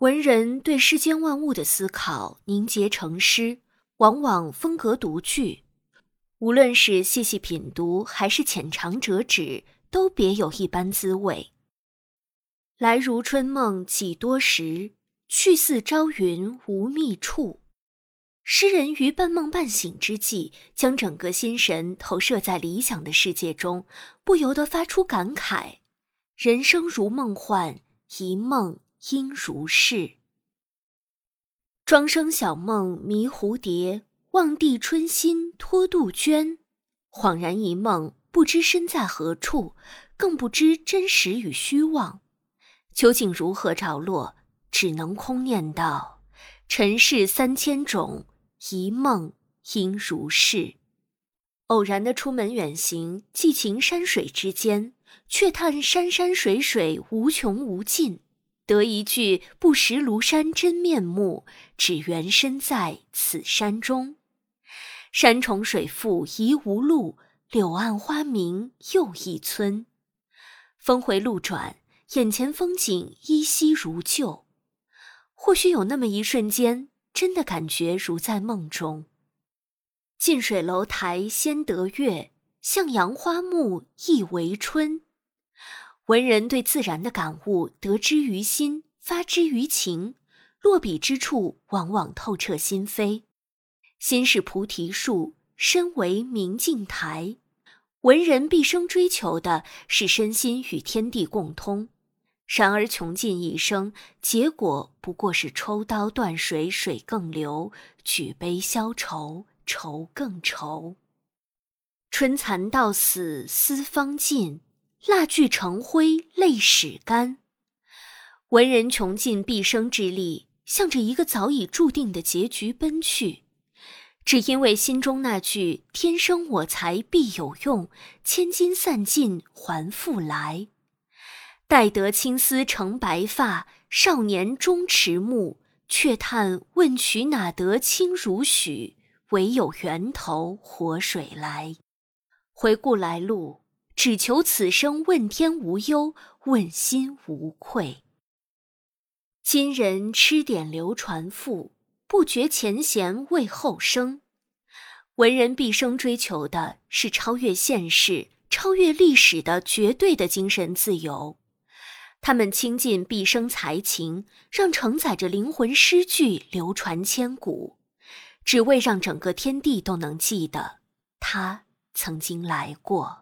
文人对世间万物的思考凝结成诗，往往风格独具。无论是细细品读，还是浅尝辄止，都别有一般滋味。来如春梦几多时，去似朝云无觅处。诗人于半梦半醒之际，将整个心神投射在理想的世界中，不由得发出感慨：人生如梦幻，一梦。应如是。庄生晓梦迷蝴蝶，望帝春心托杜鹃。恍然一梦，不知身在何处，更不知真实与虚妄。究竟如何着落？只能空念道：“尘世三千种，一梦应如是。”偶然的出门远行，寄情山水之间，却叹山山水水无穷无尽。得一句不识庐山真面目，只缘身在此山中。山重水复疑无路，柳暗花明又一村。峰回路转，眼前风景依稀如旧。或许有那么一瞬间，真的感觉如在梦中。近水楼台先得月，向阳花木易为春。文人对自然的感悟，得之于心，发之于情，落笔之处，往往透彻心扉。心是菩提树，身为明镜台。文人毕生追求的是身心与天地共通，然而穷尽一生，结果不过是抽刀断水，水更流；举杯消愁，愁更愁。春蚕到死丝方尽。蜡炬成灰泪始干，文人穷尽毕生之力，向着一个早已注定的结局奔去，只因为心中那句“天生我材必有用，千金散尽还复来”。待得青丝成白发，少年终迟暮，却叹问渠哪得清如许？唯有源头活水来。回顾来路。只求此生问天无忧，问心无愧。今人吃点流传赋，不觉前贤为后生。文人毕生追求的是超越现世、超越历史的绝对的精神自由。他们倾尽毕生才情，让承载着灵魂诗句流传千古，只为让整个天地都能记得他曾经来过。